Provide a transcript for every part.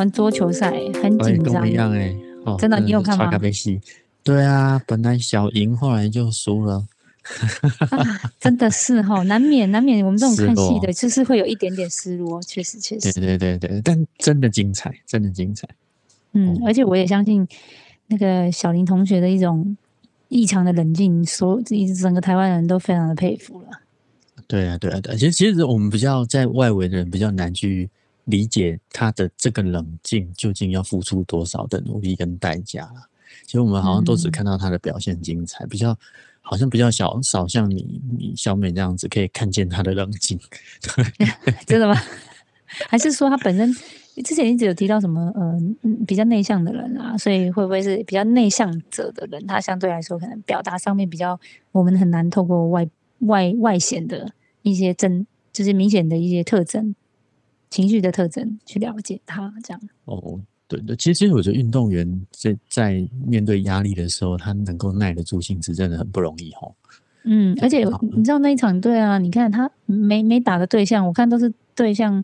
完桌球赛，很哎，紧张跟我一。样哎、哦，真的你有看吗。对啊，本来小赢，后来就输了。啊，真的是哈，难免难免，我们这种看戏的，就是会有一点点失落，确实确实，对对对对，但真的精彩，真的精彩。嗯，而且我也相信那个小林同学的一种异常的冷静，所整个台湾人都非常的佩服了。对啊，对啊，对啊。其实其实我们比较在外围的人比较难去理解他的这个冷静究竟要付出多少的努力跟代价啦。其实我们好像都只嗯看到他的表现精彩，比较好像比较少少像你你小美这样子可以看见他的冷静。真的吗？还是说他本身之前一直有提到什么呃嗯比较内向的人啊，所以会不会是比较内向者的人，他相对来说可能表达上面比较我们很难透过外外外显的一些真就是明显的一些特征、情绪的特征去了解他这样。哦，对对，其实其实我觉得运动员在在面对压力的时候，他能够耐得住性子，真的很不容易哦。嗯，而且你知道那一场对啊，你看他没没打的对象，我看都是对象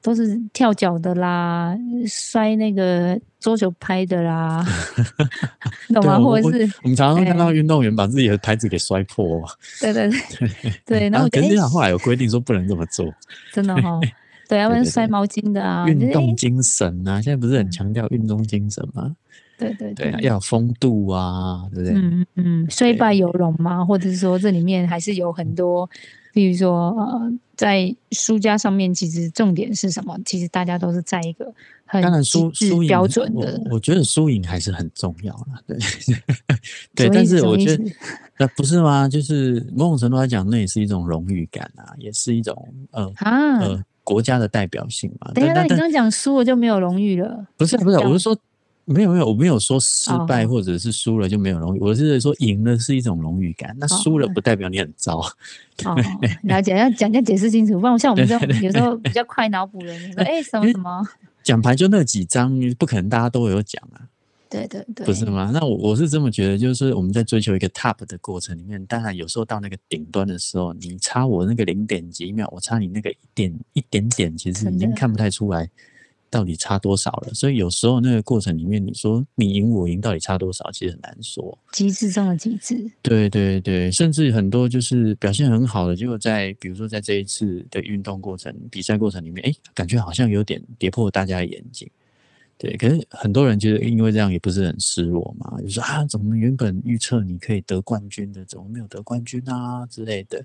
都是跳脚的啦，摔那个桌球拍的啦，懂吗？或者是我们常常看哎到运动员把自己的拍子给摔破，对对对 对，然然后可是后来有规定说不能这么做。真的哈、对，要不然摔毛巾的啊，运动精神啊，现在不是很强调运动精神吗？对对对啊，要有风度啊，对不对？嗯嗯，虽败犹荣嘛，或者是说这里面还是有很多，比如说呃，在输家上面，其实重点是什么？其实大家都是在一个很当然输输赢标准的我，我觉得输赢还是很重要啦，对 对。但是我觉得思那不是吗？就是某种程度来讲，那也是一种荣誉感啊，也是一种呃啊。呃国家的代表性嘛。等一下，那你刚刚讲输了就没有荣誉了？不是不是，我是说没有没有，我没有说失败哦或者是输了就没有荣誉，我是说赢了是一种荣誉感，那输了不代表你很糟。哦，了解，要讲要解释清楚，不然像我们这种有时候比较快脑补人，说哎什么什么，奖牌就那几张，不可能大家都有奖啊。对对对，不是吗？那我我是这么觉得，就是我们在追求一个 top 的过程里面，当然有时候到那个顶端的时候，你差我那个零点几秒，我差你那个一点一点点，其实已经看不太出来到底差多少了。所以有时候那个过程里面，你说你赢我赢到底差多少，其实很难说。极致中的极致，对对对，甚至很多就是表现很好的，结果在比如说在这一次的运动过程、比赛过程里面，哎，感觉好像有点跌破大家的眼镜。对，可是很多人觉得因为这样也不是很失落嘛，就说啊，怎么原本预测你可以得冠军的，怎么没有得冠军啊之类的。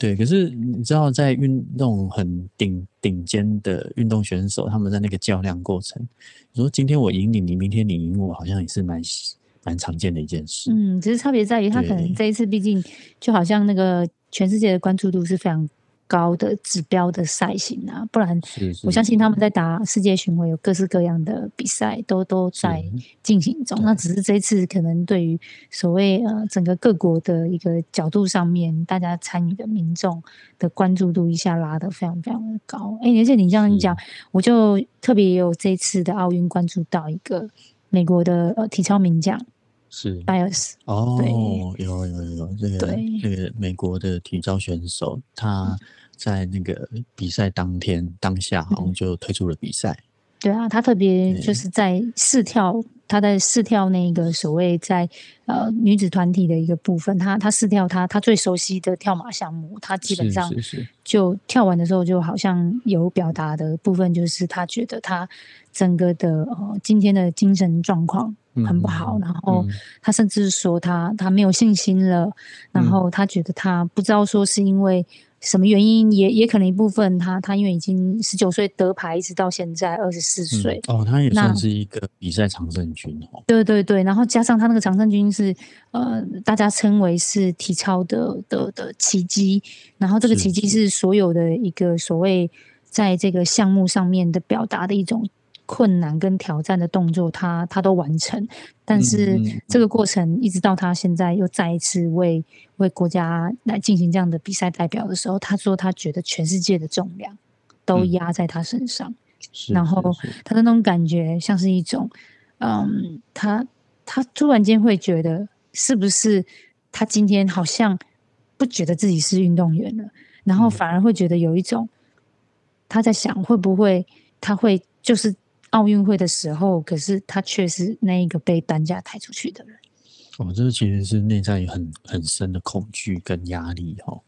对，可是你知道，在运动很顶顶尖的运动选手，他们在那个较量过程，你说今天我赢你，你明天你赢我，好像也是蛮蛮常见的一件事。嗯，只是差别在于他可能这一次毕竟就好像那个全世界的关注度是非常高的指标的赛型啊，不然我相信他们在打世界巡回有各式各样的比赛都都在进行中。那只是这次可能对于所谓呃整个各国的一个角度上面，大家参与的民众的关注度一下拉得非常非常的高。哎，而且你这样一讲，我就特别有这次的奥运关注到一个美国的呃体操名将是。Bias。哦，有有有这个对。这个美国的体操选手，他在那个比赛当天当下好像就退出了比赛。对啊，他特别就是在试跳，他在试跳那个所谓在呃女子团体的一个部分，他他试跳他他最熟悉的跳马项目，他基本上就跳完的时候就好像有表达的部分，就是他觉得他整个的呃今天的精神状况很不好，嗯然后嗯。他甚至说他他没有信心了，然嗯。后他觉得他不知道说是因为什么原因，也也可能一部分他他因为已经十九岁得牌，一直到现在二十四岁，嗯哦，他也算是一个比赛常胜军哦。对对对，然后加上他那个常胜军是呃，大家称为是体操的的的奇迹，然后这个奇迹是所有的一个所谓在这个项目上面的表达的一种困难跟挑战的动作，他他都完成，但是这个过程一直到他现在又再一次为为国家来进行这样的比赛代表的时候，他说他觉得全世界的重量都嗯压在他身上。是然后他的那种感觉像是一种，嗯，他他突然间会觉得，是不是他今天好像不觉得自己是运动员了，然后嗯。反而会觉得有一种他在想会不会他会就是奥运会的时候，可是他却是那一个被担架抬出去的人。哦，这个其实是内在很很深的恐惧跟压力哈。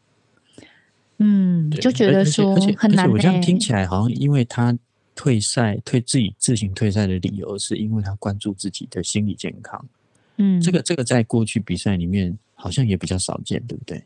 嗯，就觉得说很难。我这样听起来好像，因为他退赛退自己自行退赛的理由，是因为他关注自己的心理健康。嗯，这个这个在过去比赛里面好像也比较少见，对不对？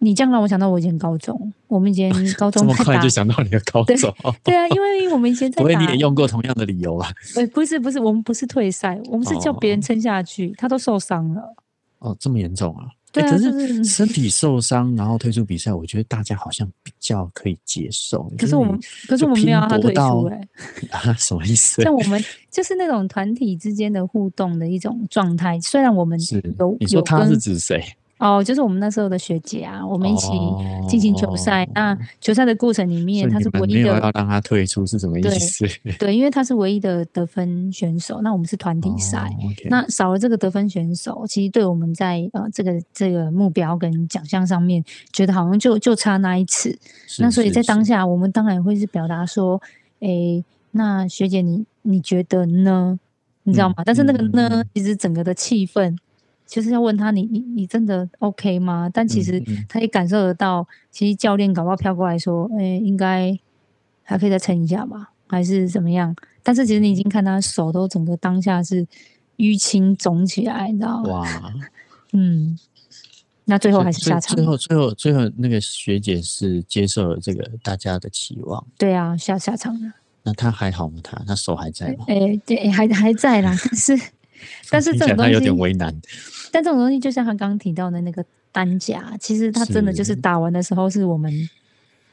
你这样让我想到我以前高中，我们以前 高中这么快就想到你的高中，对啊，因为我们以前在不会你也用过同样的理由吧？呃，不是不是，我们不是退赛，我们是叫别人撑下去，他都受伤了。哦，这么严重啊？对啊，可是身体受伤然后退出比赛，我觉得大家好像比较可以接受。可是我们，可是我们没有让他退出哎，啊，什么意思？像我们就是那种团体之间的互动的一种状态，虽然我们是有，你说他是指谁？哦，就是我们那时候的学姐啊，我们一起进行球赛。那球赛的过程里面，他是唯一的要让他退出是什么意思？对，因为他是唯一的得分选手。那我们是团体赛，那少了这个得分选手，其实对我们在呃这个这个目标跟奖项上面，觉得好像就就差那一次。那所以在当下，我们当然会是表达说，诶，那学姐你你觉得呢？你知道吗？但是那个呢，其实整个的气氛。就是要问他，你你你真的 OK 吗？但其实他也感受得到，其实教练搞不好飘过来说，哎，应该还可以再撑一下吧，还是怎么样？但是其实你已经看他手都整个当下是淤青肿起来，你知道吗？哇，嗯，那最后还是下场。最后最后最后那个学姐是接受了这个大家的期望。对啊，下下场了。那他还好吗？他他手还在吗？哎，对，还还在啦，但是 但是这种东西有点为难。但这种东西就像他刚刚提到的那个担架，其实他真的就是打完的时候，是我们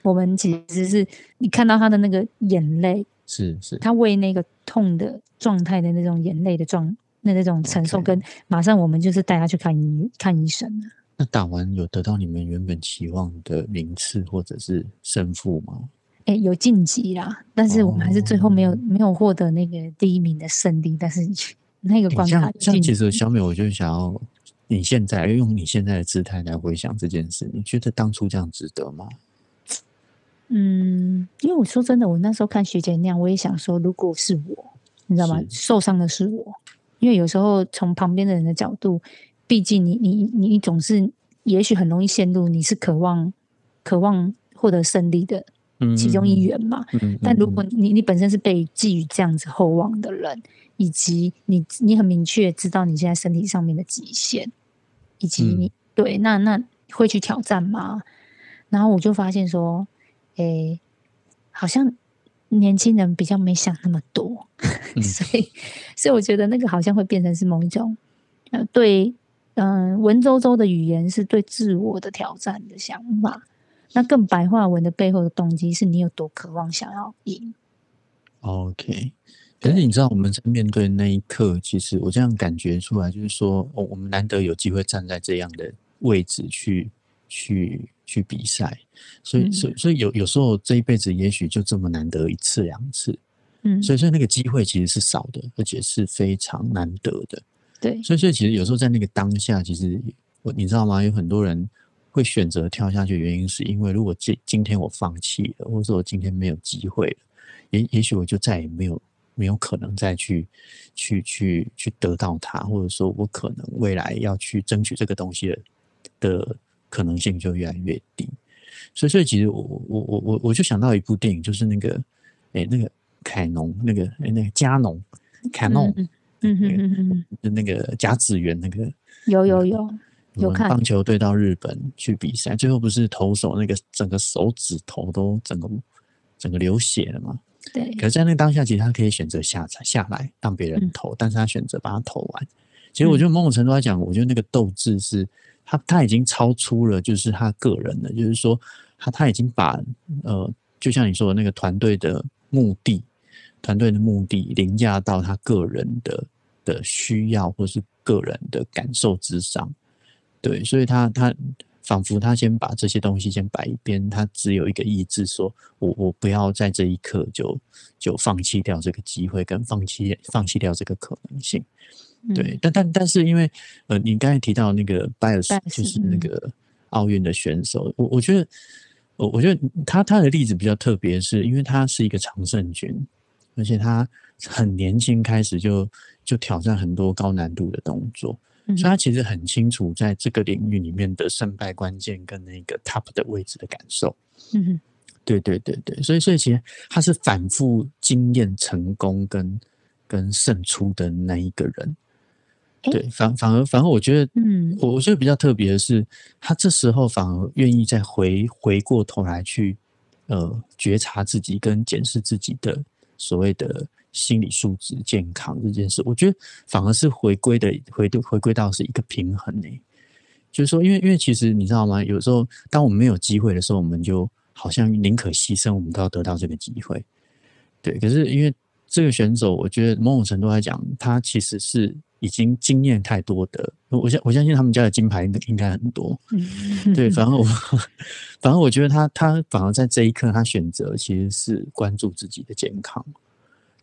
我们其实是你看到他的那个眼泪，是是，他为那个痛的状态的那种眼泪的状那那种承受，跟马上我们就是带他去看医看医生了。那打完有得到你们原本期望的名次或者是胜负吗？哎，有晋级啦，但是我们还是最后没有没有获得那个第一名的胜利，但是。那个关卡，像其实小美，我就想要你现在用你现在的姿态来回想这件事，你觉得当初这样值得吗？嗯，因为我说真的，我那时候看学姐那样，我也想说，如果是我，你知道吗？受伤的是我，因为有时候从旁边的人的角度，毕竟你你你总是也许很容易陷入你是渴望渴望获得胜利的其中一员嘛。但如果你你本身是被寄予这样子厚望的人。以及你，你很明确知道你现在身体上面的极限，以及你对那那会去挑战吗？然后我就发现说，诶，好像年轻人比较没想那么多，所以所以我觉得那个好像会变成是某一种呃，对，嗯，文绉绉的语言是对自我的挑战的想法，那更白话文的背后的动机是你有多渴望想要赢。OK。可是你知道我们在面对那一刻，其实我这样感觉出来，就是说，哦，我们难得有机会站在这样的位置去去去比赛，所以所以所以有有时候这一辈子也许就这么难得一次两次，嗯，所以所以那个机会其实是少的，而且是非常难得的，对，所以所以其实有时候在那个当下，其实我你知道吗？有很多人会选择跳下去，原因是因为如果今今天我放弃了，或者说我今天没有机会了，也也许我就再也没有。没有可能再去去去去得到它，或者说我可能未来要去争取这个东西的的可能性就越来越低。所以，所以其实我我我我我就想到一部电影，就是那个哎那个凯农那个哎那个加农凯农嗯嗯嗯嗯那个甲子园那个有有有有看棒球队到日本去比赛，最后不是投手那个整个手指头都整个整个流血了吗？对，可是，在那个当下，其实他可以选择下载下来让别人投，但是他选择把它投完。其实，我觉得某种程度来讲，我觉得那个斗志是他他已经超出了就是他个人的，就是说他他已经把呃，就像你说的那个团队的目的，团队的目的凌驾到他个人的的需要或是个人的感受之上。对，所以他他。仿佛他先把这些东西先摆一边，他只有一个意志，说我我不要在这一刻就就放弃掉这个机会，跟放弃放弃掉这个可能性。对，但但但是因为呃，你刚才提到那个拜尔斯，就是那个奥运的选手，我我觉得我我觉得他他的例子比较特别，是因为他是一个常胜军，而且他很年轻开始就就挑战很多高难度的动作，所以他其实很清楚在这个领域里面的胜败关键跟那个 top 的位置的感受。嗯哼，对对对对，所以所以其实他是反复经验成功跟跟胜出的那一个人。对，反反而反而，我觉得，嗯，我我觉得比较特别的是，他这时候反而愿意再回回过头来去，呃，觉察自己跟检视自己的所谓的心理素质健康这件事，我觉得反而是回归的回回归到是一个平衡呢。就是说，因为因为其实你知道吗？有时候当我们没有机会的时候，我们就好像宁可牺牲，我们都要得到这个机会。对，可是因为这个选手，我觉得某种程度来讲，他其实是。已经经验太多的，我相我相信他们家的金牌应该很多。对，反而我反而我觉得他他反而在这一刻，他选择其实是关注自己的健康。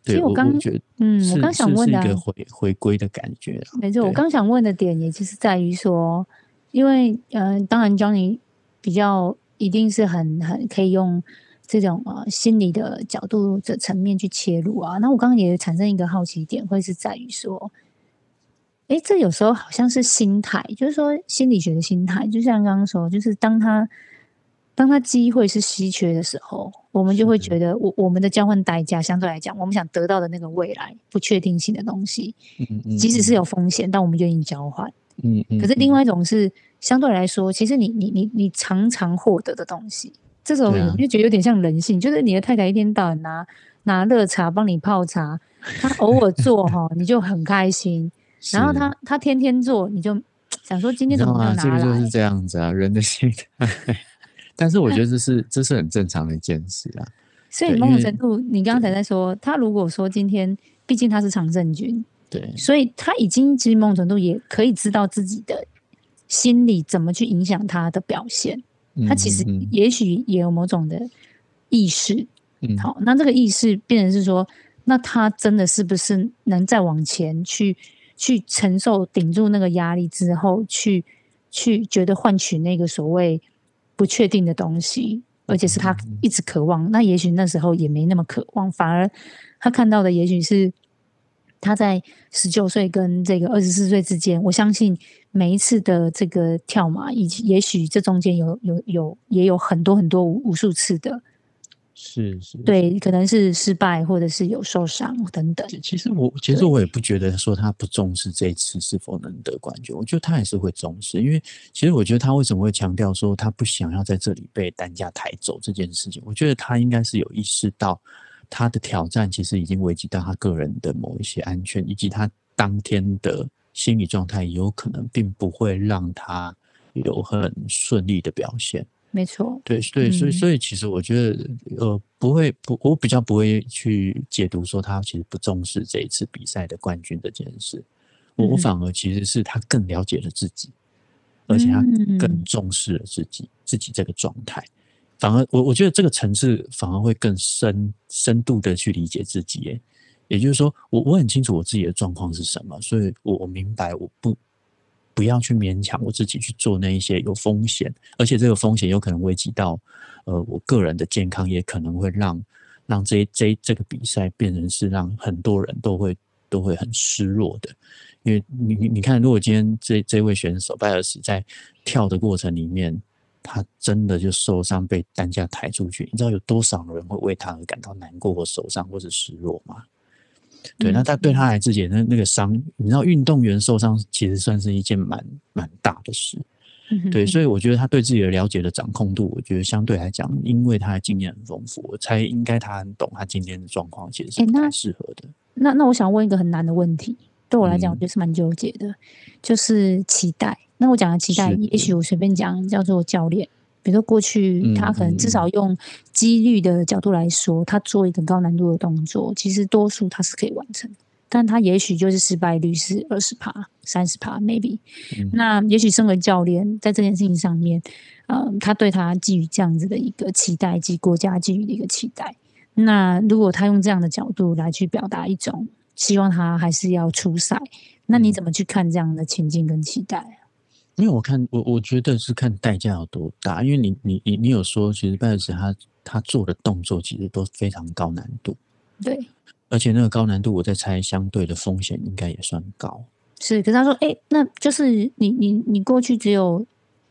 对，我刚觉得，嗯，我刚想问的，一个回回归的感觉。没错，我刚想问的点，也就是在于说，因为嗯，当然，Johnny 比较一定是很很可以用这种呃心理的角度的层面去切入啊。那我刚刚也产生一个好奇点，会是在于说。哎，这有时候好像是心态，就是说心理学的心态，就像刚刚说，就是当他当他机会是稀缺的时候，我们就会觉得我我们的交换代价相对来讲，我们想得到的那个未来不确定性的东西，即使是有风险，但我们愿意交换。嗯嗯。可是另外一种是相对来说，其实你你你你常常获得的东西，这种你就觉得有点像人性，就是你的太太一天到晚拿拿热茶帮你泡茶，她偶尔做 哈，你就很开心。然后她她天天做，你就想说今天怎么没有拿来？这个就是这样子啊，人的心态。但是我觉得这是这是很正常的一件事啊。所以某种程度，你刚才在说，他如果说今天，毕竟他是常胜军，对，所以他已经其实某种程度也可以知道自己的心理怎么去影响他的表现。他其实也许也有某种的意识。嗯，好，那这个意识变成是说，那他真的是不是能再往前去？去承受、顶住那个压力之后，去去觉得换取那个所谓不确定的东西，而且是他一直渴望。那也许那时候也没那么渴望，反而他看到的也许是他在十九岁跟这个二十四岁之间。我相信每一次的这个跳马，以及也许这中间有有有也有很多很多无数次的。是是，对，可能是失败，或者是有受伤等等。其实我其实我也不觉得说他不重视这一次是否能得冠军，我觉得他还是会重视，因为其实我觉得他为什么会强调说他不想要在这里被担架抬走这件事情，我觉得他应该是有意识到他的挑战其实已经危及到他个人的某一些安全，以及他当天的心理状态有可能并不会让他有很顺利的表现。没错，对对，所以所以其实我觉得，呃，不会不，我比较不会去解读说他其实不重视这一次比赛的冠军这件事，我我反而其实是他更了解了自己，而且他更重视了自己自己这个状态，反而我我觉得这个层次反而会更深深度的去理解自己，耶，也就是说，我我很清楚我自己的状况是什么，所以我我明白我不。不要去勉强我自己去做那一些有风险，而且这个风险有可能危及到，呃，我个人的健康，也可能会让让这这这个比赛变成是让很多人都会都会很失落的。因为你你看，如果今天这这位选手拜尔斯在跳的过程里面，他真的就受伤被担架抬出去，你知道有多少人会为他而感到难过或受伤或者失落吗？对，那他对他来自己那那个伤，你知道，运动员受伤其实算是一件蛮蛮大的事。对，所以我觉得他对自己的了解的掌控度，我觉得相对来讲，因为他的经验很丰富，我猜应该他很懂他今天的状况，其实是蛮适合的。那那我想问一个很难的问题，对我来讲，我觉得是蛮纠结的，就是期待。那我讲的期待，也许我随便讲叫做教练。比如说，过去他可能至少用几率的角度来说，他做一个高难度的动作，其实多数他是可以完成，但他也许就是失败率是二十趴、三十趴，maybe。那也许身为教练，在这件事情上面，呃，他对他寄予这样子的一个期待，及国家寄予的一个期待。那如果他用这样的角度来去表达一种希望，他还是要出赛，那你怎么去看这样的情境跟期待？因为我看我我觉得是看代价有多大，因为你你你你有说，其实拜尔斯他他做的动作其实都非常高难度，对，而且那个高难度，我在猜相对的风险应该也算高。是，可是他说，哎，那就是你你你过去只有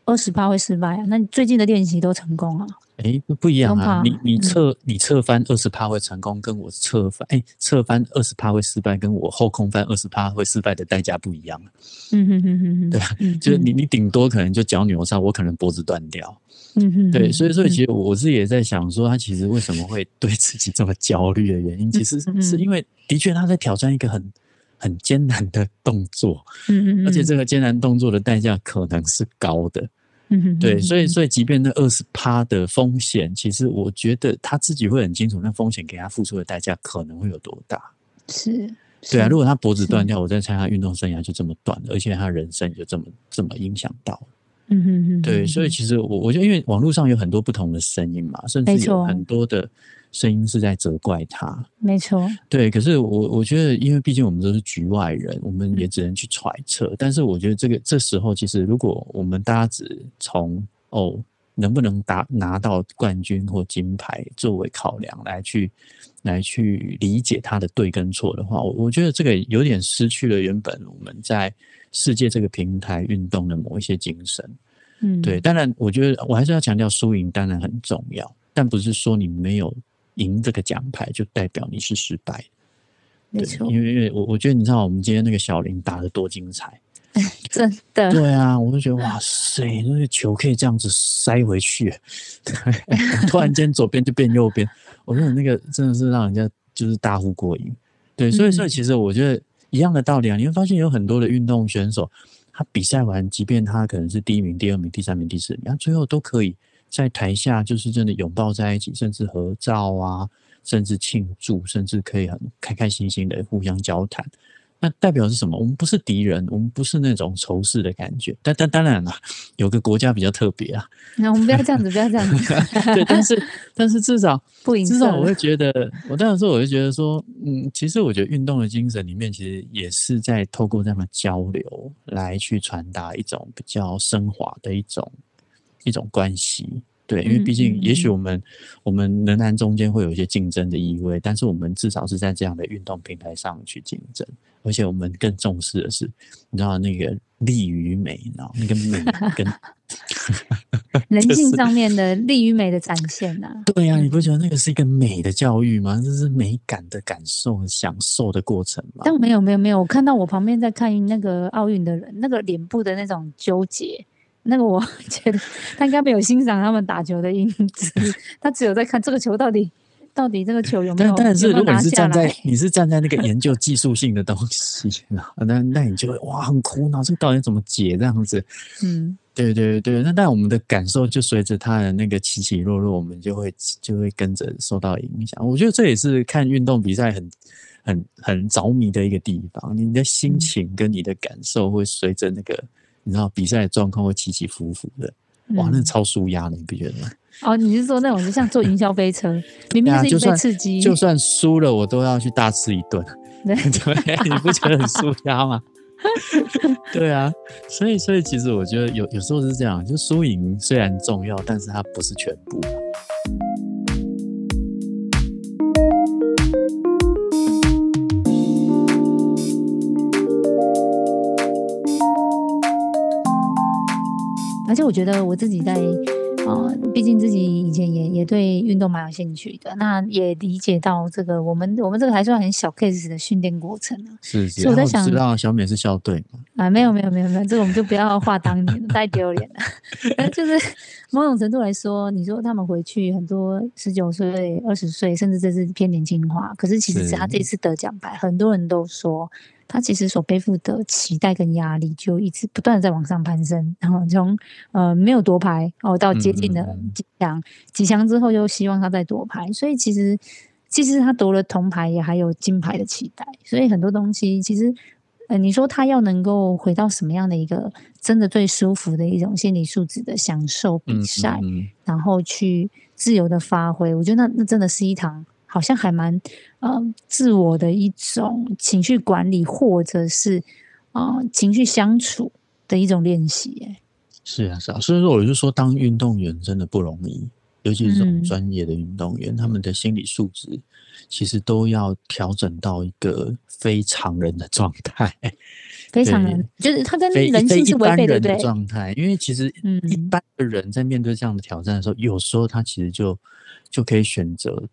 二十趴会失败啊，那你最近的练习都成功啊？哎，不不一样啊！你你侧你侧翻二十趴会成功，跟我侧翻哎侧翻二十趴会失败，跟我后空翻二十趴会失败的代价不一样嗯哼哼哼哼，对吧，就是你你顶多可能就脚扭伤，我可能脖子断掉。嗯哼，对，所以所以其实我自己也在想说，他其实为什么会对自己这么焦虑的原因，其实是因为的确他在挑战一个很很艰难的动作，嗯嗯，而且这个艰难动作的代价可能是高的。对，所以所以即便那二十趴的风险，其实我觉得他自己会很清楚，那风险给他付出的代价可能会有多大。是，对啊，如果他脖子断掉，我在猜他运动生涯就这么短了，而且他人生就这么这么影响到。嗯哼哼，对，所以其实我我觉得，因为网络上有很多不同的声音嘛，甚至有很多的。声音是在责怪他，没错。对，可是我我觉得，因为毕竟我们都是局外人，我们也只能去揣测。但是我觉得，这个这时候，其实如果我们大家只从哦能不能打拿到冠军或金牌作为考量来去来去理解他的对跟错的话，我我觉得这个有点失去了原本我们在世界这个平台运动的某一些精神。嗯，对。当然，我觉得我还是要强调，输赢当然很重要，但不是说你没有。赢这个奖牌就代表你是失败，没错。因为因为我我觉得你知道我们今天那个小林打的多精彩，真的。对啊，我就觉得哇塞，那个球可以这样子塞回去，突然间左边就变右边，我觉得那个真的是让人家就是大呼过瘾。对，所以所以其实我觉得一样的道理啊，你会发现有很多的运动选手，他比赛完，即便他可能是第一名、第二名、第三名、第四名，他最后都可以。在台下就是真的拥抱在一起，甚至合照啊，甚至庆祝，甚至可以很开开心心的互相交谈。那代表是什么？我们不是敌人，我们不是那种仇视的感觉。但但当然了，有个国家比较特别啊。那我们不要这样子，不要这样子。对，但是但是至少 不影至少我会觉得，我当然说，我会觉得说，嗯，其实我觉得运动的精神里面，其实也是在透过这样的交流来去传达一种比较升华的一种。一种关系，对，因为毕竟，也许我们我们仍然中间会有一些竞争的意味，但是我们至少是在这样的运动平台上去竞争，而且我们更重视的是，你知道那个利与美，然后那个美 跟 人性上面的利与美的展现呐。对呀，你不觉得那个是一个美的教育吗？这是美感的感受、享受的过程吗？但没有，没有，没有，我看到我旁边在看那个奥运的人，那个脸部的那种纠结。那个我 觉得他应该没有欣赏他们打球的因子，他只有在看这个球到底到底这个球有没有。但但是如果你是站在你是站在那个研究技术性的东西，那那你就会哇很苦恼，这个到底怎么解这样子？嗯，对对对，那但我们的感受就随着他的那个起起落落，我们就会就会跟着受到影响。我觉得这也是看运动比赛很很很着迷的一个地方，你的心情跟你的感受会随着那个。你知道比赛的状况会起起伏伏的，哇，那超舒压的，你不觉得吗？哦，你是说那种就像坐云霄飞车，明明是一杯刺激，就算输了我都要去大吃一顿，对 对，你不觉得很舒压吗？对啊，所以所以其实我觉得有有时候是这样，就输赢虽然重要，但是它不是全部。而且我觉得我自己在，呃，毕竟自己以前也也对运动蛮有兴趣的，那也理解到这个我们我们这个还算很小 case 的训练过程啊。是是，我在想，知道小美是校队吗？啊，没有没有没有没有，这个我们就不要话当年，太丢脸了。就是某种程度来说，你说他们回去很多十九岁、二十岁，甚至这是偏年轻化，可是其实他这次得奖牌，很多人都说。他其实所背负的期待跟压力，就一直不断的在往上攀升，然后从呃没有夺牌哦，到接近了几强，几强之后又希望他再夺牌，所以其实其实他夺了铜牌也还有金牌的期待，所以很多东西其实呃你说他要能够回到什么样的一个真的最舒服的一种心理素质的享受比赛，然后去自由的发挥，我觉得那那真的是一堂。好像还蛮，呃，自我的一种情绪管理，或者是，呃，情绪相处的的一种练习。哎，是啊，是啊，所以说我就说，当运动员真的不容易，尤其是这种嗯专业的运动员，他们的心理素质其实都要调整到一个非常人的状态，非常人就是他跟人性是违背的，对对？状态。因为其实嗯一般的人在面对这样的挑战的时候，有时候他其实就就可以选择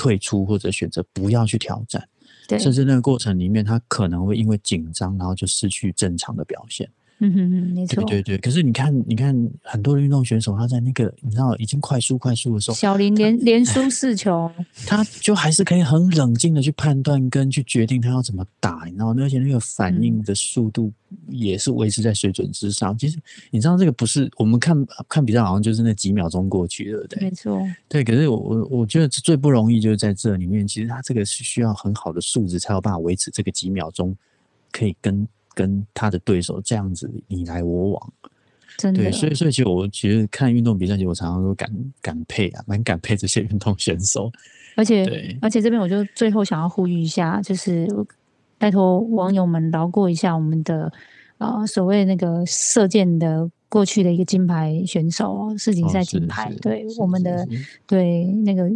退出，或者选择不要去挑战。对，甚至那个过程里面，他可能会因为紧张，然后就失去正常的表现。嗯哼哼，没错。对对对。可是你看，你看很多的运动选手，他在那个你知道已经快速快速的时候，小林连连输四球，他就还是可以很冷静的去判断跟去决定他要怎么打，你知道吗？而且那个反嗯应的速度也是维持在水准之上。其实你知道这个不是我们看看比赛好像就是那几秒钟过去，对不对？没错。对，可是我我我觉得最不容易就是在这里面，其实他这个是需要很好的素质，才有办法维持这个几秒钟，可以跟跟他的对手这样子你来我往。真的对，，所以所以其实我其实看运动比赛，其实我常常都感感佩啊，蛮感佩这些运动选手。而且而且这边我就最后想要呼吁一下，就是拜托网友们饶过一下我们的呃所谓那个射箭的过去的一个金牌选手哦，世锦赛金牌，是对我们的对那个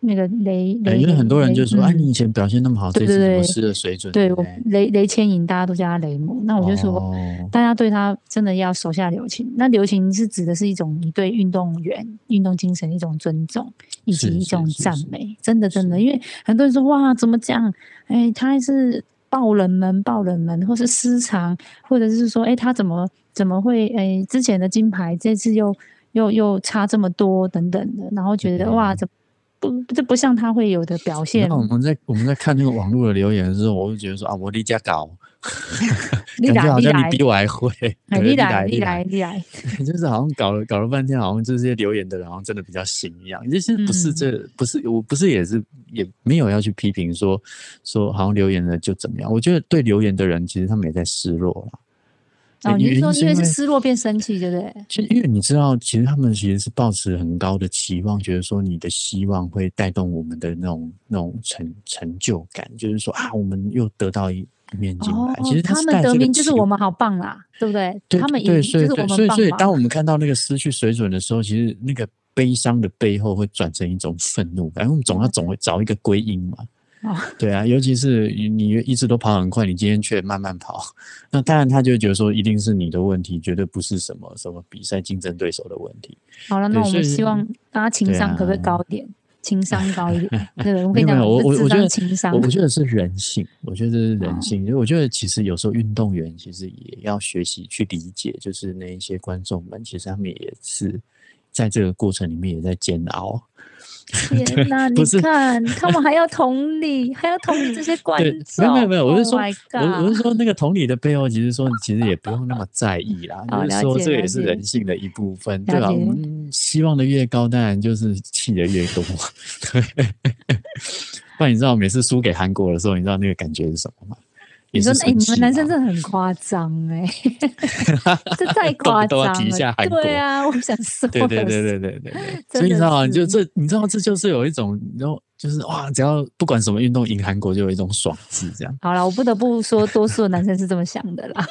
那个雷对，雷，因为很多人就说，哎，嗯你以前表现那么好，这次怎么失了水准？对我雷雷千莹，大家都叫他雷姆。那我就说，哦大家对他真的要手下留情。那留情是指的是一种你对运动员、运动精神的一种尊重，以及是一种赞美。真的，真的，是因为很多人说哇，怎么讲？哎，他是爆冷门、爆冷门，或是失常，或者是说，哎，他怎么怎么会？哎，之前的金牌这次又又又差这么多，等等的，然后觉得对哇，这不这不像他会有的表现那。我们在我们在看那个网络的留言的时候，我就觉得说啊，我离家搞，你感觉好像你比我还会，哎，对你来，你你来，，你来。就是好像搞了搞了半天，好像这些留言的人好像真的比较行一样。其实不是嗯这，不是我不是也是也没有要去批评说说好像留言的就怎么样。我觉得对留言的人，其实他们也在失落了。哦，你是说因为是失落变生气，对不对？其实，因为你知道，其实他们其实是抱持很高的期望，觉得说你的希望会带动我们的那种那种成成就感，就是说啊，我们又得到一一面金哦牌。其实，他们得名就是我们好棒啦，对不对？对他们对，赢所以对，就是我们所以所以，当我们看到那个失去水准的时候，其实那个悲伤的背后会转成一种愤怒感，因为我们总要总会找一个归因嘛。哦对啊，尤其是你你一直都跑很快，你今天却慢慢跑，那当然他就觉得说一定是你的问题，绝对不是什么什么比赛竞争对手的问题。好了，那我们希望大家情商可不可以啊高一点？情商高一点，对？我跟你讲，我我我觉得情商我，觉得是人性，我觉得这是哦人性。就我觉得其实有时候运动员其实也要学习去理解，就是那一些观众们，其实他们也是在这个过程里面也在煎熬。天哪！你看，他们还要同理，还要同理这些 观对，众。没有没有没有，我是 Oh 说我我是说那个同理的背后，其实说其实也不用那么在意啦，哦就是说这也是人性的一部分，对吧？我们希望的越高，当然就是气的越多，对。不然你知道每次输给韩国的时候，你知道那个感觉是什么吗？你说哎、你们男生真的很夸张哎，这太夸张了。提一下韩国对啊，我想说的对对对是对对对对，所以你知道吗？就这，你知道这就是有一种，然后就是哇，只要不管什么运动赢韩国，就有一种爽字这样。好了，我不得不说，多数的男生是这么想的啦。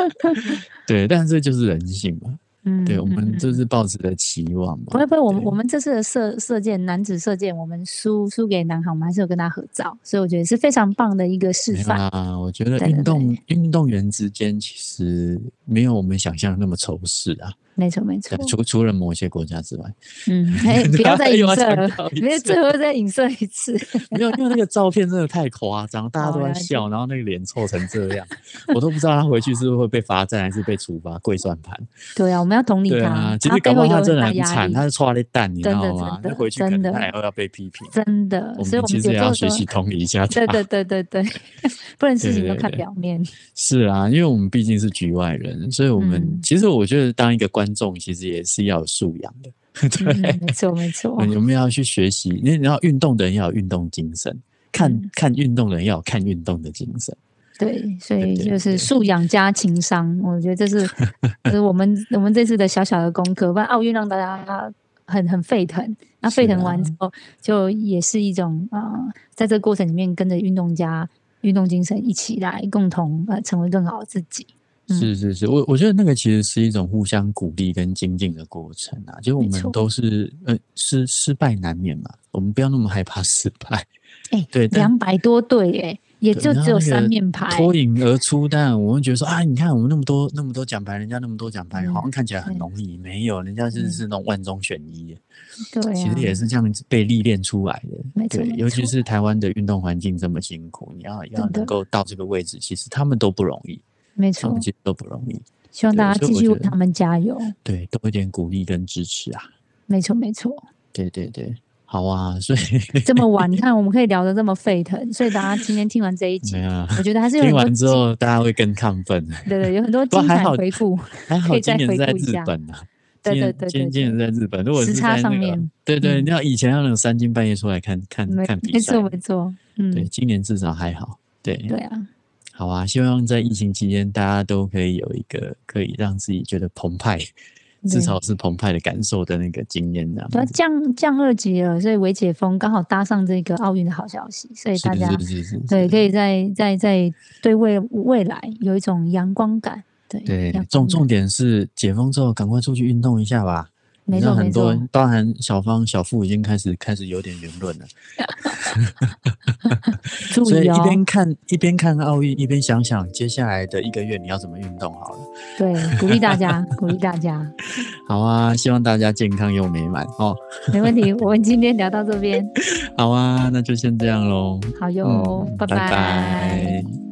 对，但是这就是人性嘛。嗯，对，我嗯们就嗯是抱持的期望嘛。不会不会，我们我们这次的射射箭男子射箭，我们输输给南航，我们还是有跟他合照，所以我觉得是非常棒的一个示没范。啊，我觉得运动运动员之间其实没有我们想象的那么仇视啊。没错没错，，除除了某些国家之外，嗯，哎，不要再又要影射了强调，一没有，最后再影射一次。没有，因为那个照片真的太夸张，大家都在笑，然后那个脸臭成这样，我都不知道他回去是不是会被罚站还是被处罚跪算盘。对啊，我们要同理他对啊，，其实搞不好他真的很惨，他，是抓了蛋，你知道吗？他回去可真的能他以后要被批评。真的，我所以我们们其实也要学习同理一下他。对对对对对，不能事情都看表面。是啊，因为我们毕竟是局外人，所以我们、嗯其实我觉得当一个观众，其实也是要有素养的。对，嗯，没错没错我，们要去学习，因为你要运动的人要有运动精神，看、嗯看运动的人要有看运动的精神。对，所以就是素养加情商，我觉得这是 我们我们这次的小小的功课，不然奥运让大家很很沸腾，那沸是腾完啊之后，就也是一种呃，在这个过程里面跟着运动家、运动精神一起来共同呃成为更好的自己。嗯是是是，我我觉得那个其实是一种互相鼓励跟精进的过程啊，就我们都是呃失失败难免嘛，我们不要那么害怕失败，哎，对两百多对耶，也就只有三面牌，脱。颖而出，但我们觉得说啊，你看我们那么多那么多奖牌，人家那么多奖牌，嗯好像看起来很容易，没有，人家是嗯是那种万中选一，对啊，其实也是这样子被历练出来的。对，没错没尤其是台湾的运动环境这么辛苦，你要要能够到这个位置，其实他们都不容易，没错他们，其实都不容易。希望大家继续为他们加油。对，多一点鼓励跟支持啊。没错没错，对对对，好啊，所以 这么晚，你看我们可以聊得这么沸腾，所以大家今天听完这一集，啊，我觉得还是有听完之后大家会更亢奋。对对，有很多精彩回复。还好今年在日本啊。对对对今年在日本，如果是时差在那个上面对对，嗯你要以前要那种三更半夜出来看看没看比赛没错，没错，嗯，对，今年至少还好。对对啊，好啊，希望在疫情期间，大家都可以有一个可以让自己觉得澎湃，至少是澎湃的感受的那个经验，这样主要子。降降二级了，所以微解封刚好搭上这个奥运的好消息，所以大家对是可以在在在对未未来有一种阳光感。对对重重点是解封之后赶快出去运动一下吧。没你知道错很多人，，包含小芳、小付已经开始开始有点言论了，注意哦，所以一边看一边看奥运，一边想想接下来的一个月你要怎么运动好了。对，鼓励大家，鼓励大家，好啊，希望大家健康又美满哦。没问题。我们今天聊到这边，好啊，那就先这样喽。好哟，嗯拜拜拜